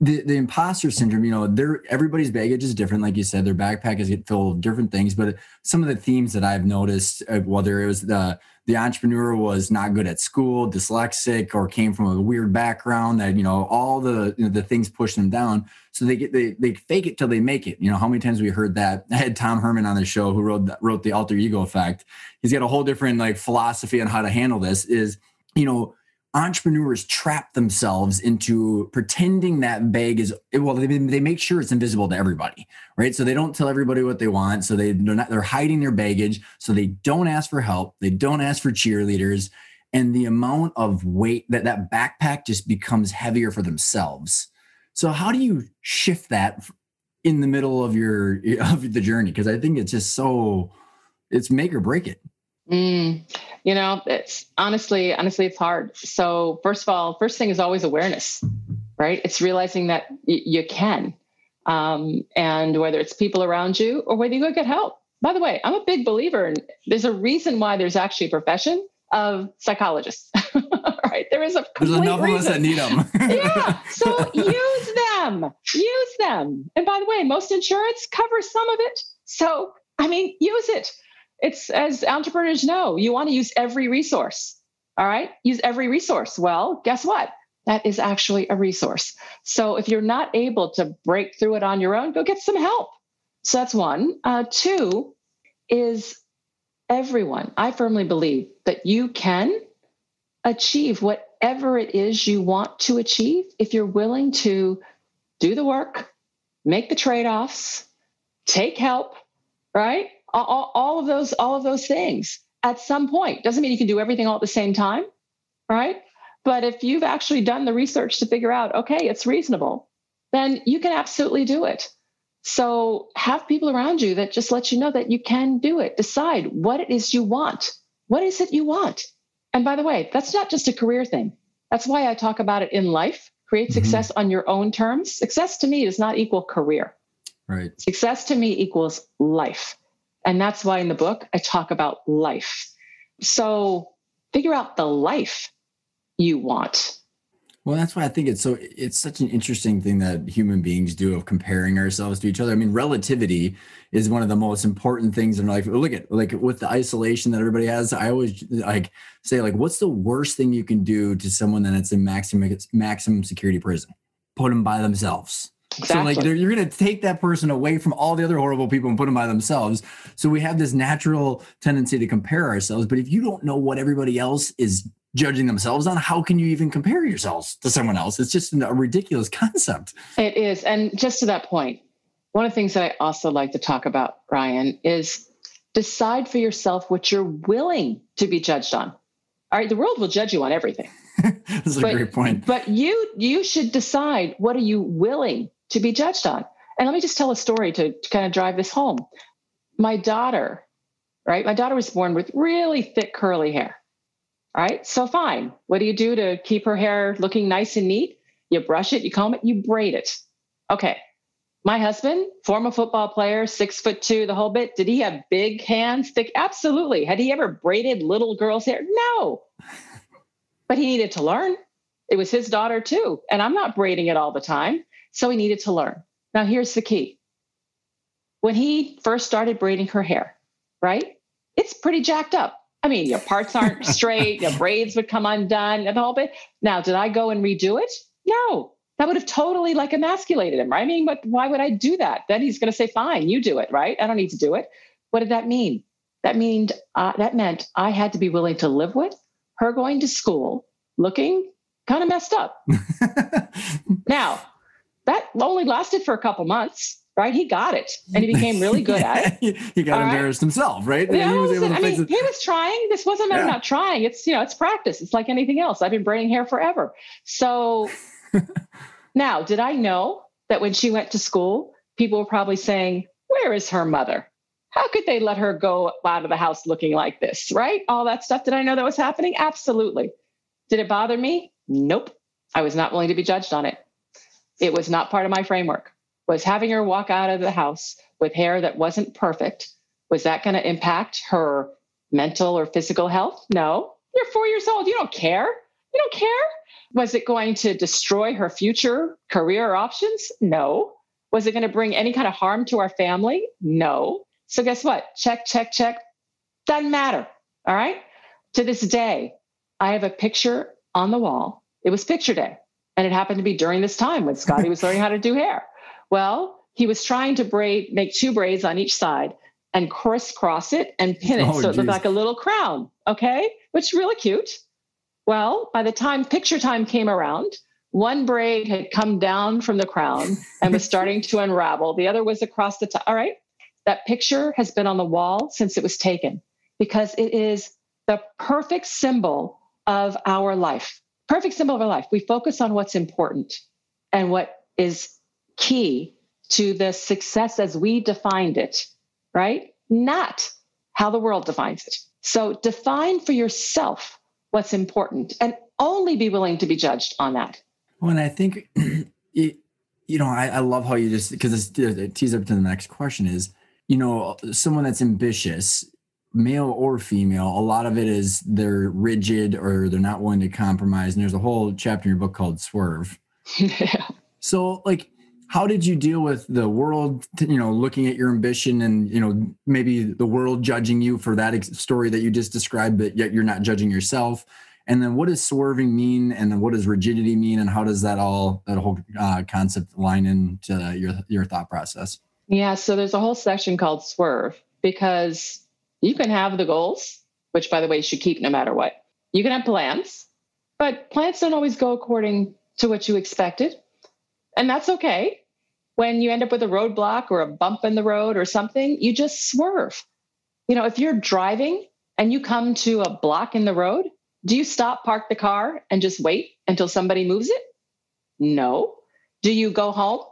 the, the imposter syndrome, you know, they're everybody's baggage is different. Like you said, their backpack is filled with different things. But some of the themes that I've noticed, uh, whether it was the the entrepreneur was not good at school, dyslexic, or came from a weird background, that you know all the you know, the things push them down. So they get they they fake it till they make it. You know how many times we heard that? [LAUGHS] I had Todd Herman on the show who wrote wrote the alter ego effect. He's got a whole different like philosophy on how to handle this. Is you know entrepreneurs trap themselves into pretending that bag is well they, they make sure it's invisible to everybody right? So they don't tell everybody what they want. So they, they're not they're hiding their baggage. So they don't ask for help. They don't ask for cheerleaders. And the amount of weight that that backpack just becomes heavier for themselves. So how do you shift that in the middle of your of the journey? Because i think it's just so it's make or break it Mm, you know, it's honestly, honestly, it's hard. So, first of all, first thing is always awareness, right? It's realizing that y- you can, um, and whether it's people around you or whether you go get help. By the way, I'm a big believer, and there's a reason why there's actually a profession of psychologists. [LAUGHS] right? There is a there's enough reason. of us that need them. [LAUGHS] yeah. So [LAUGHS] use them. Use them. And by the way, most insurance covers some of it. So I mean, use it it's as entrepreneurs know, you want to use every resource. All right. Use every resource. Well, guess what? That is actually a resource. So if you're not able to break through it on your own, go get some help. So that's one. Uh, two is everyone. I firmly believe that you can achieve whatever it is you want to achieve if you're willing to do the work, make the trade offs, take help, right? All, all of those all of those things at some point. Doesn't mean you can do everything all at the same time right? But if you've actually done the research to figure out okay it's reasonable then you can absolutely do it. So have people around you that just let you know that you can do it. Decide what it is you want. What is it you want? And by the way that's not just a career thing. That's why i talk about it in life. Create mm-hmm. success on your own terms. Success to me does not equal career. Right. Success to me equals life and that's why in the book, I talk about life. So figure out the life you want. Well, that's why I think it's so it's such an interesting thing that human beings do of comparing ourselves to each other. I mean, relativity is one of the most important things in life. Look at like with the isolation that everybody has. I always like say like, what's the worst thing you can do to someone that's in maximum maximum security prison? Put them by themselves. Exactly. So like you're going to take that person away from all the other horrible people and put them by themselves. So we have this natural tendency to compare ourselves. But if you don't know what everybody else is judging themselves on, how can you even compare yourselves to someone else? It's just a ridiculous [LAUGHS] concept. It is. And just to that point, one of the things that I also like to talk about, Ryan, is decide for yourself what you're willing to be judged on. All right, the world will judge you on everything. [LAUGHS] That's a but, great point. But you you should decide what are you willing to be judged on. And let me just tell a story to, to kind of drive this home. My daughter, right? My daughter was born with really thick curly hair. Right. So fine. What do you do to keep her hair looking nice and neat? You brush it, you comb it, you braid it. Okay. My husband, former football player, six foot two, the whole bit. Did he have big hands, thick? Absolutely. Had he ever braided little girls' hair? No. [LAUGHS] But he needed to learn. It was his daughter too. And I'm not braiding it all the time. So he needed to learn. Now, here's the key. When he first started braiding her hair, right? It's pretty jacked up. I mean, your parts aren't [LAUGHS] straight, your braids would come undone and all bit. Now, did I go and redo it? No. That would have totally like emasculated him, right? I mean, but why would I do that? Then he's going to say, "Fine, you do it, right? I don't need to do it." What did that mean? That mean uh, that meant I had to be willing to live with her going to school looking kind of messed up. [LAUGHS] now, that only lasted for a couple months right? He got it and he became really good [LAUGHS] at it. he got All embarrassed right? himself, right? Yeah, he was able to I mean, he was trying. This wasn't yeah. not trying. It's, you know, it's practice. It's like anything else. I've been braiding hair forever. So [LAUGHS] now, did I know that when she went to school, people were probably saying, Where is her mother? How could they let her go out of the house looking like this, right? All that stuff. Did I know that was happening? Absolutely. Did it bother me? Nope. I was not willing to be judged on it. It was not part of my framework. Was having her walk out of the house with hair that wasn't perfect, was that going to impact her mental or physical health? No. You're four years old. You don't care. You don't care. Was it going to destroy her future career options? No. Was it going to bring any kind of harm to our family? No. So guess what? Check, check, check. Doesn't matter. All right. To this day, I have a picture on the wall. It was picture day. And it happened to be during this time when Scotty was learning how to do hair. Well, he was trying to braid, make two braids on each side and crisscross it and pin it. Oh, so it geez. looked like a little crown. Okay. Which is really cute. Well, by the time picture time came around, one braid had come down from the crown and was starting to unravel. The other was across the top. All right. That picture has been on the wall since it was taken because it is the perfect symbol of our life. Perfect symbol of our life. We focus on what's important and what is key to the success as we defined it, right? Not how the world defines it. So define for yourself what's important and only be willing to be judged on that. Well, and I think, [CLEARS THROAT] it, you know, I, I love how you just, because it teases up to the next question is, you know, someone that's ambitious, male or female, a lot of it is they're rigid or they're not willing to compromise. And there's a whole chapter in your book called Swerve. [LAUGHS] yeah. So, like, how did you deal with the world you know looking at your ambition and you know maybe the world judging you for that story that you just described but yet you're not judging yourself and then what does swerving mean and then what does rigidity mean and how does that all that whole uh, concept line into your your thought process yeah so there's a whole section called swerve because you can have the goals which by the way you should keep no matter what you can have plans but plans don't always go according to what you expected and that's okay when you end up with a roadblock or a bump in the road or something, you just swerve. You know, if you're driving and you come to a block in the road, do you stop, park the car, and just wait until somebody moves it? No. Do you go home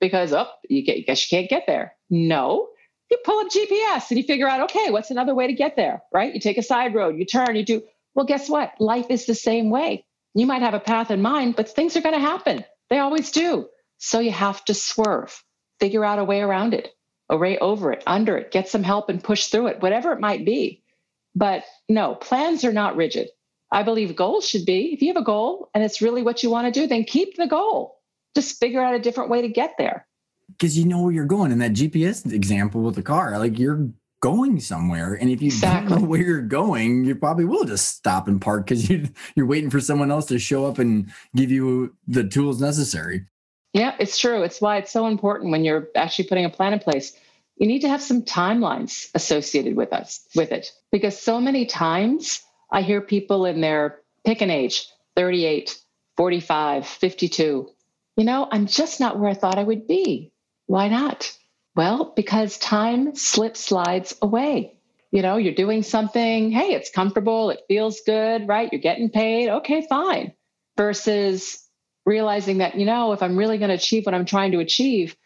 because oh, you get, guess you can't get there? No. You pull up GPS and you figure out, okay, what's another way to get there? Right? You take a side road, you turn, you do. Well, guess what? Life is the same way. You might have a path in mind, but things are going to happen. They always do. So you have to swerve, figure out a way around it, a way over it, under it, get some help and push through it, whatever it might be. But no, plans are not rigid. I believe goals should be if you have a goal and it's really what you want to do, then keep the goal. Just figure out a different way to get there. Because you know where you're going. In that GPS example with the car, like you're going somewhere. And if you exactly. don't know where you're going, you probably will just stop and park because [LAUGHS] you, you're waiting for someone else to show up and give you the tools necessary. Yeah, it's true. It's why it's so important when you're actually putting a plan in place. You need to have some timelines associated with us with it because so many times I hear people in their pick an age, 38, 45, 52. You know, I'm just not where I thought I would be. Why not? Well, because time slips slides away. You know, you're doing something, hey, it's comfortable, it feels good, right? You're getting paid. Okay, fine. Versus realizing that, you know, if I'm really going to achieve what I'm trying to achieve,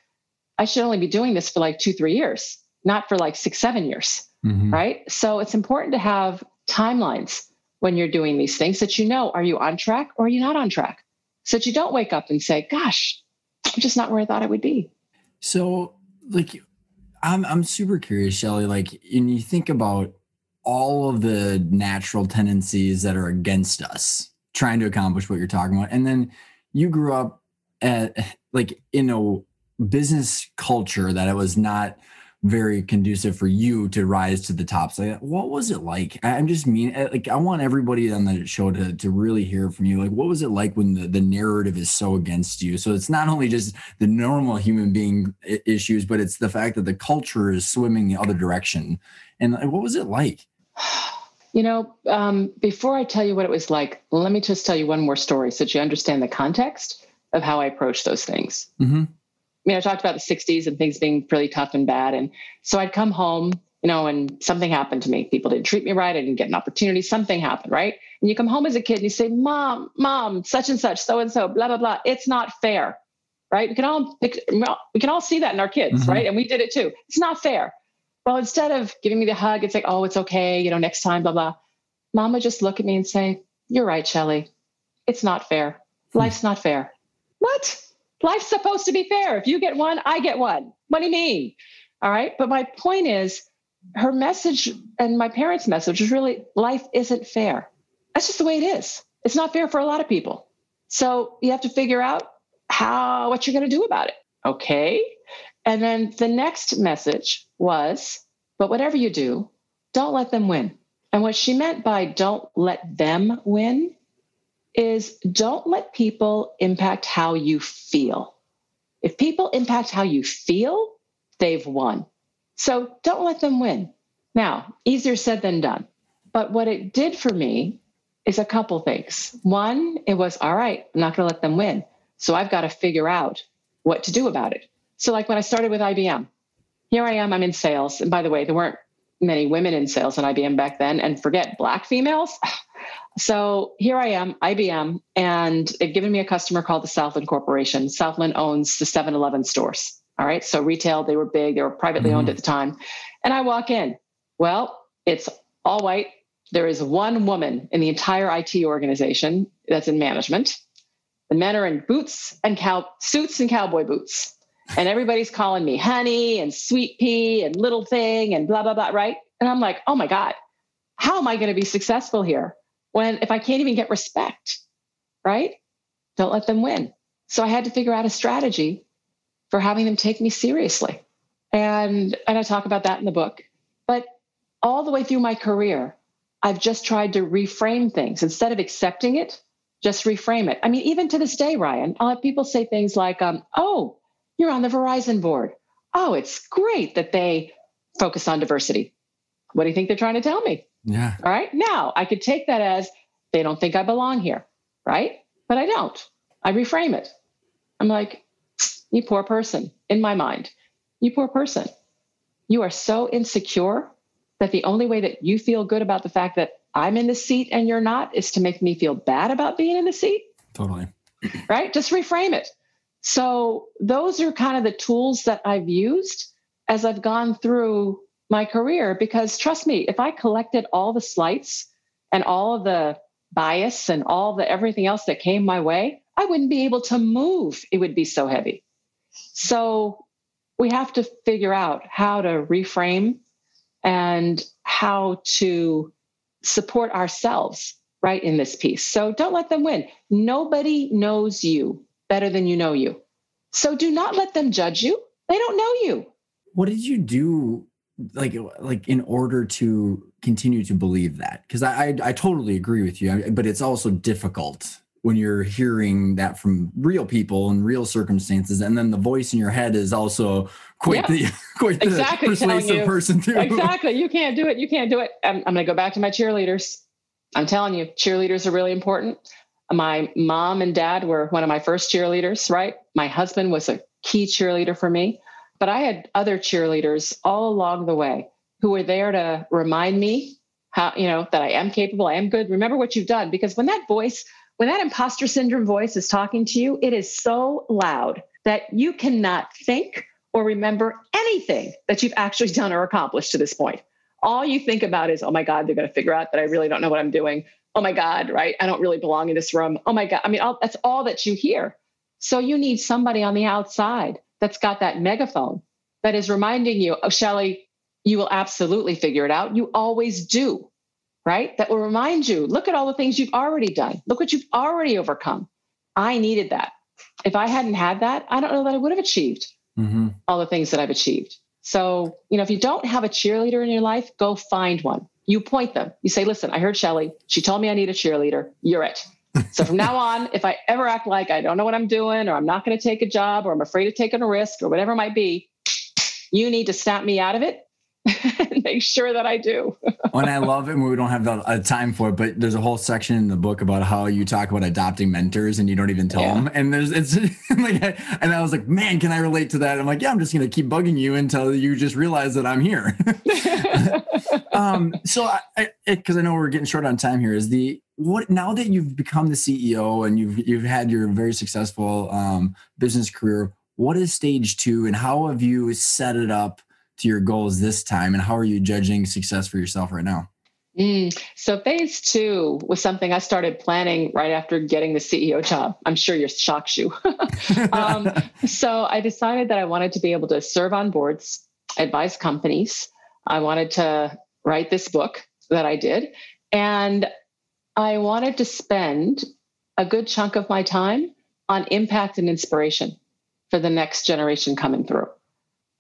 I should only be doing this for like two, three years, not for like six, seven years. Mm-hmm. Right. So it's important to have timelines when you're doing these things that you know, are you on track or are you not on track? So that you don't wake up and say, gosh, I'm just not where I thought I would be. So, like, I'm, I'm super curious, Shellye. Like, you think about all of the natural tendencies that are against us trying to accomplish what you're talking about, and then you grew up at like in a business culture that it was not very conducive for you to rise to the top. So what was it like? I'm just mean eh, like I want everybody on the show to to really hear from you. Like what was it like when the, the narrative is so against you? So it's not only just the normal human being issues, but it's the fact that the culture is swimming the other direction. And what was it like? [SIGHS] You know, um, before I tell you what it was like, let me just tell you one more story so that you understand the context of how I approach those things. Mm-hmm. I mean, I talked about the 60s and things being really tough and bad. And so I'd come home, you know, and something happened to me. People didn't treat me right. I didn't get an opportunity. Something happened, right? And you come home as a kid and you say, Mom, Mom, such and such, so and so, blah, blah, blah. It's not fair, right? We can all we can all see that in our kids, mm-hmm. right? And we did it too. It's not fair. Well, instead of giving me the hug, it's like, oh, it's okay, you know, next time, blah, blah. Mom would just look at me and say, You're right, Shellye. It's not fair. Hmm. Life's not fair. What? Life's supposed to be fair. If you get one, I get one. What do you mean? All right. But my point is, her message and my parents' message is really life isn't fair. That's just the way it is. It's not fair for a lot of people. So you have to figure out how what you're going to do about it. Okay. And then the next message was, but whatever you do, don't let them win. And what she meant by don't let them win is don't let people impact how you feel. If people impact how you feel, they've won. So don't let them win. Now, easier said than done. But what it did for me is a couple things. One, it was all right, I'm not going to let them win. So I've got to figure out what to do about it. So, like when I started with IBM, here I am, I'm in sales. And by the way, there weren't many women in sales in IBM back then, and forget black females. [SIGHS] So here I am, IBM, and they've given me a customer called the Southland Corporation. Southland owns the 7 Eleven stores. All right. So retail, they were big, they were privately mm-hmm. owned at the time. And I walk in. Well, it's all white. There is one woman in the entire IT organization that's in management. The men are in boots and cow suits and cowboy boots. And everybody's calling me honey and sweet pea and little thing and blah, blah, blah. Right. And I'm like, oh my God, how am I going to be successful here when if I can't even get respect? Right. Don't let them win. So I had to figure out a strategy for having them take me seriously. And, and I talk about that in the book. But all the way through my career, I've just tried to reframe things. Instead of accepting it, just reframe it. I mean, even to this day, Ryan, I'll have people say things like, um, oh, you're on the Verizon board. Oh, it's great that they focus on diversity. What do you think they're trying to tell me? Yeah. All right. Now I could take that as they don't think I belong here. Right. But I don't. I reframe it. I'm like, you poor person, in my mind. You poor person. You are so insecure that the only way that you feel good about the fact that I'm in the seat and you're not is to make me feel bad about being in the seat. Totally. [CLEARS THROAT] right? Just reframe it. So, those are kind of the tools that I've used as I've gone through my career. Because trust me, if I collected all the slights and all of the bias and all the everything else that came my way, I wouldn't be able to move. It would be so heavy. So, we have to figure out how to reframe and how to support ourselves right in this piece. So don't let them win. Nobody knows you better than you know you. So do not let them judge you. They don't know you. What did you do like uh, like in order to continue to believe that? Cuz I, I I totally agree with you, but it's also difficult when you're hearing that from real people and real circumstances and then the voice in your head is also quite yeah. the [LAUGHS] quite the persuasive you, person too. Exactly you can't do it you can't do it. Um, I'm, I'm going to go back to my cheerleaders. I'm telling you cheerleaders are really important. My mom and dad were one of my first cheerleaders right? My husband was a key cheerleader for me but i had other cheerleaders all along the way who were there to remind me how you know that i am capable i am good remember what you've done because when that voice when that imposter syndrome voice is talking to you, it is so loud that you cannot think or remember anything that you've actually done or accomplished to this point. All you think about is, oh my God, they're going to figure out that I really don't know what I'm doing. Oh my God, right? I don't really belong in this room. Oh my God. I mean, all, that's all that you hear. So you need somebody on the outside that's got that megaphone that is reminding you, oh, Shellye, you will absolutely figure it out. You always do right? That will remind you look at all the things you've already done. Look what you've already overcome. I needed that. If I hadn't had that, I don't know that I would have achieved mm-hmm. all the things that I've achieved. So, you know, if you don't have a cheerleader in your life, go find one. You point them. You say, listen, I heard Shellye. She told me I need a cheerleader. You're it. So from now on, if I ever act like I don't know what I'm doing or I'm not going to take a job or I'm afraid of taking a risk or whatever it might be, you need to snap me out of it [LAUGHS] make sure that I do. [LAUGHS] and I love it when we don't have the uh, time for it, but there's a whole section in the book about how you talk about adopting mentors and you don't even tell yeah. them. And there's, it's [LAUGHS] like, and I was like, man, can I relate to that? I'm like, yeah, I'm just going to keep bugging you until you just realize that I'm here. um, so I, because I, I know we're getting short on time here is the, what now that you've become the CEO and you've, you've had your very successful um, business career, what is stage two and how have you set it up to your goals this time and how are you judging success for yourself right now? Mm, so phase two was something i started planning right after getting the ceo job. I'm sure you're shocked you [LAUGHS] um, [LAUGHS] so i decided that i wanted to be able to serve on boards advise companies. I wanted to write this book that i did and I wanted to spend a good chunk of my time on impact and inspiration for the next generation coming through.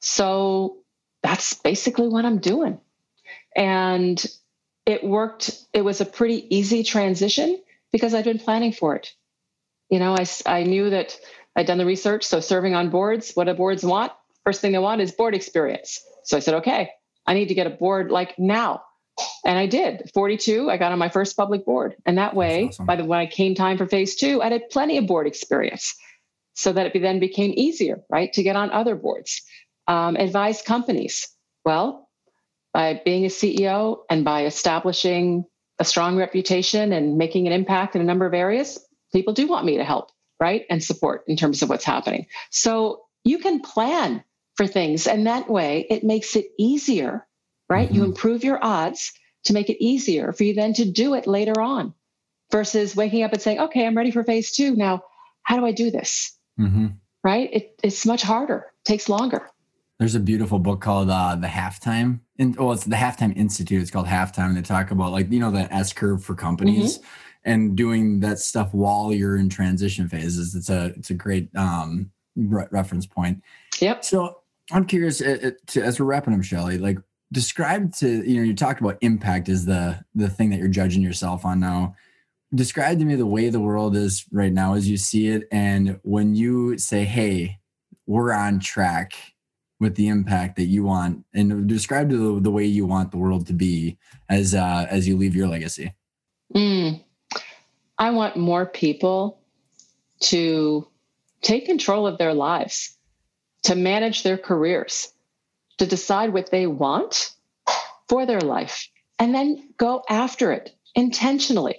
So that's basically what I'm doing. And it worked. It was a pretty easy transition because I'd been planning for it. You know, I, I knew that I'd done the research. So serving on boards, what do boards want? First thing they want is board experience. So I said, okay, I need to get a board like now. And I did. 42, I got on my first public board. And that way, awesome. by the when I came time for phase two, I had plenty of board experience so that it then became easier, right, to get on other boards. Um, advise companies. Well, by being a CEO and by establishing a strong reputation and making an impact in a number of areas, people do want me to help, right, and support in terms of what's happening. So you can plan for things, and that way it makes it easier right? Mm-hmm. You improve your odds to make it easier for you then to do it later on versus waking up and saying, okay, I'm ready for phase two. Now, how do I do this? Mm-hmm. Right? It, it's much harder, takes longer. There's a beautiful book called uh, The Halftime. In, well, it's the Halftime Institute. It's called Halftime. And they talk about like, you know, the S curve for companies mm-hmm. and doing that stuff while you're in transition phases. It's a, it's a great um, re- reference point. Yep. So I'm curious uh, uh to, as we're wrapping up, Shellye, like describe to you know you talked about impact is the the thing that you're judging yourself on now describe to me the way the world is right now as you see it and when you say hey we're on track with the impact that you want and describe the, the way you want the world to be as uh as you leave your legacy mm. i want more people to take control of their lives to manage their careers to decide what they want for their life and then go after it intentionally.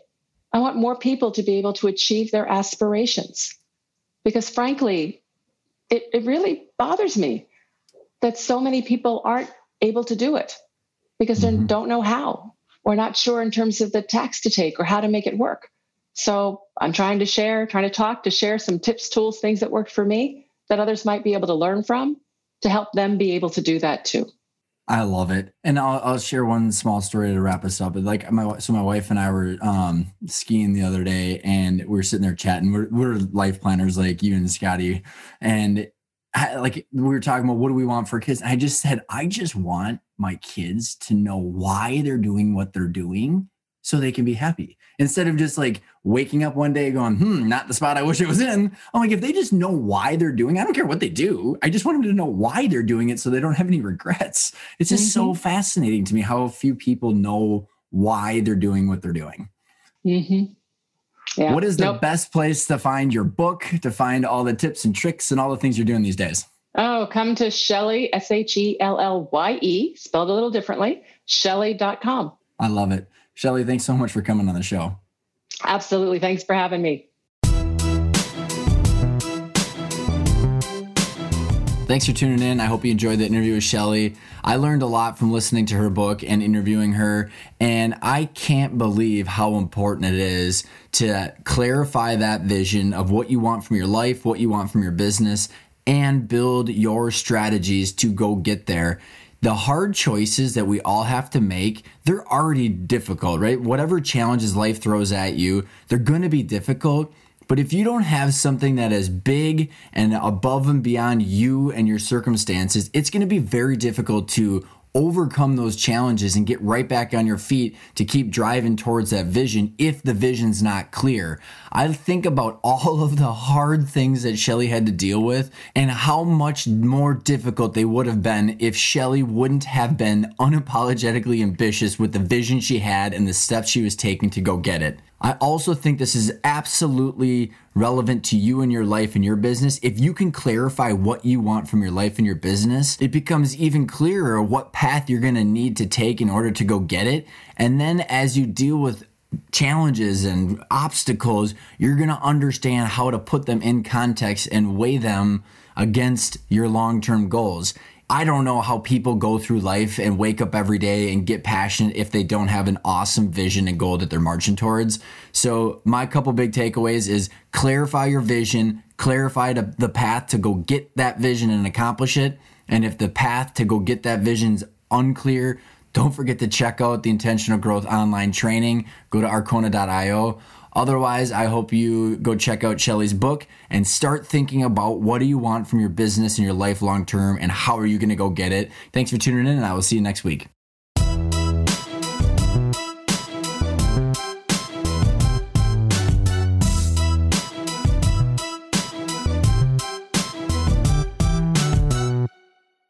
I want more people to be able to achieve their aspirations because, frankly, it, it really bothers me that so many people aren't able to do it because mm-hmm. they don't know how or not sure in terms of the tax to take or how to make it work. So I'm trying to share, trying to talk, to share some tips, tools, things that worked for me that others might be able to learn from to help them be able to do that too. I love it, and I'll, I'll share one small story to wrap us up. Like my so my wife and I were um, skiing the other day, and we were sitting there chatting. We're, we're life planners like you and Scotty, and I, like we were talking about what do we want for kids. I just said I just want my kids to know why they're doing what they're doing, so they can be happy instead of just like waking up one day going, hmm, not the spot I wish it was in. I'm like, if they just know why they're doing, I don't care what they do. I just want them to know why they're doing it so they don't have any regrets. It's just mm-hmm. so fascinating to me how few people know why they're doing what they're doing. Mm-hmm. Yeah. What is the nope. best place to find your book, to find all the tips and tricks and all the things you're doing these days? Oh, come to Shellye, S H E L L Y E, spelled a little differently, shellye.com. I love it. Shellye, thanks so much for coming on the show. Absolutely. Thanks for having me. Thanks for tuning in. I hope you enjoyed the interview with Shellye. I learned a lot from listening to her book and interviewing her, and I can't believe how important it is to clarify that vision of what you want from your life, what you want from your business, and build your strategies to go get there the hard choices that we all have to make, they're already difficult, right? Whatever challenges life throws at you, they're going to be difficult. But if you don't have something that is big and above and beyond you and your circumstances, it's going to be very difficult to overcome those challenges and get right back on your feet to keep driving towards that vision if the vision's not clear. I think about [LAUGHS] all of the hard things that Shellye had to deal with and how much more difficult they would have been if Shellye wouldn't have been unapologetically ambitious with the vision she had and the steps she was taking to go get it. I also think this is absolutely relevant to you and your life and your business. If you can clarify what you want from your life and your business, it becomes even clearer what path you're going to need to take in order to go get it. And then as you deal with challenges and obstacles, you're going to understand how to put them in context and weigh them against your long term goals. I don't know how people go through life and wake up every day and get passionate if they don't have an awesome vision and goal that they're marching towards. So, my couple big takeaways is clarify your vision, clarify the path to go get that vision and accomplish it. And if the path to go get that vision's unclear, Don't forget to check out the Intentional Growth online training. Go to arkona.io. Otherwise, I hope you go check out Shellye's book and start thinking about what do you want from your business and your life long term and how are you going to go get it. Thanks for tuning in, and I will see you next week.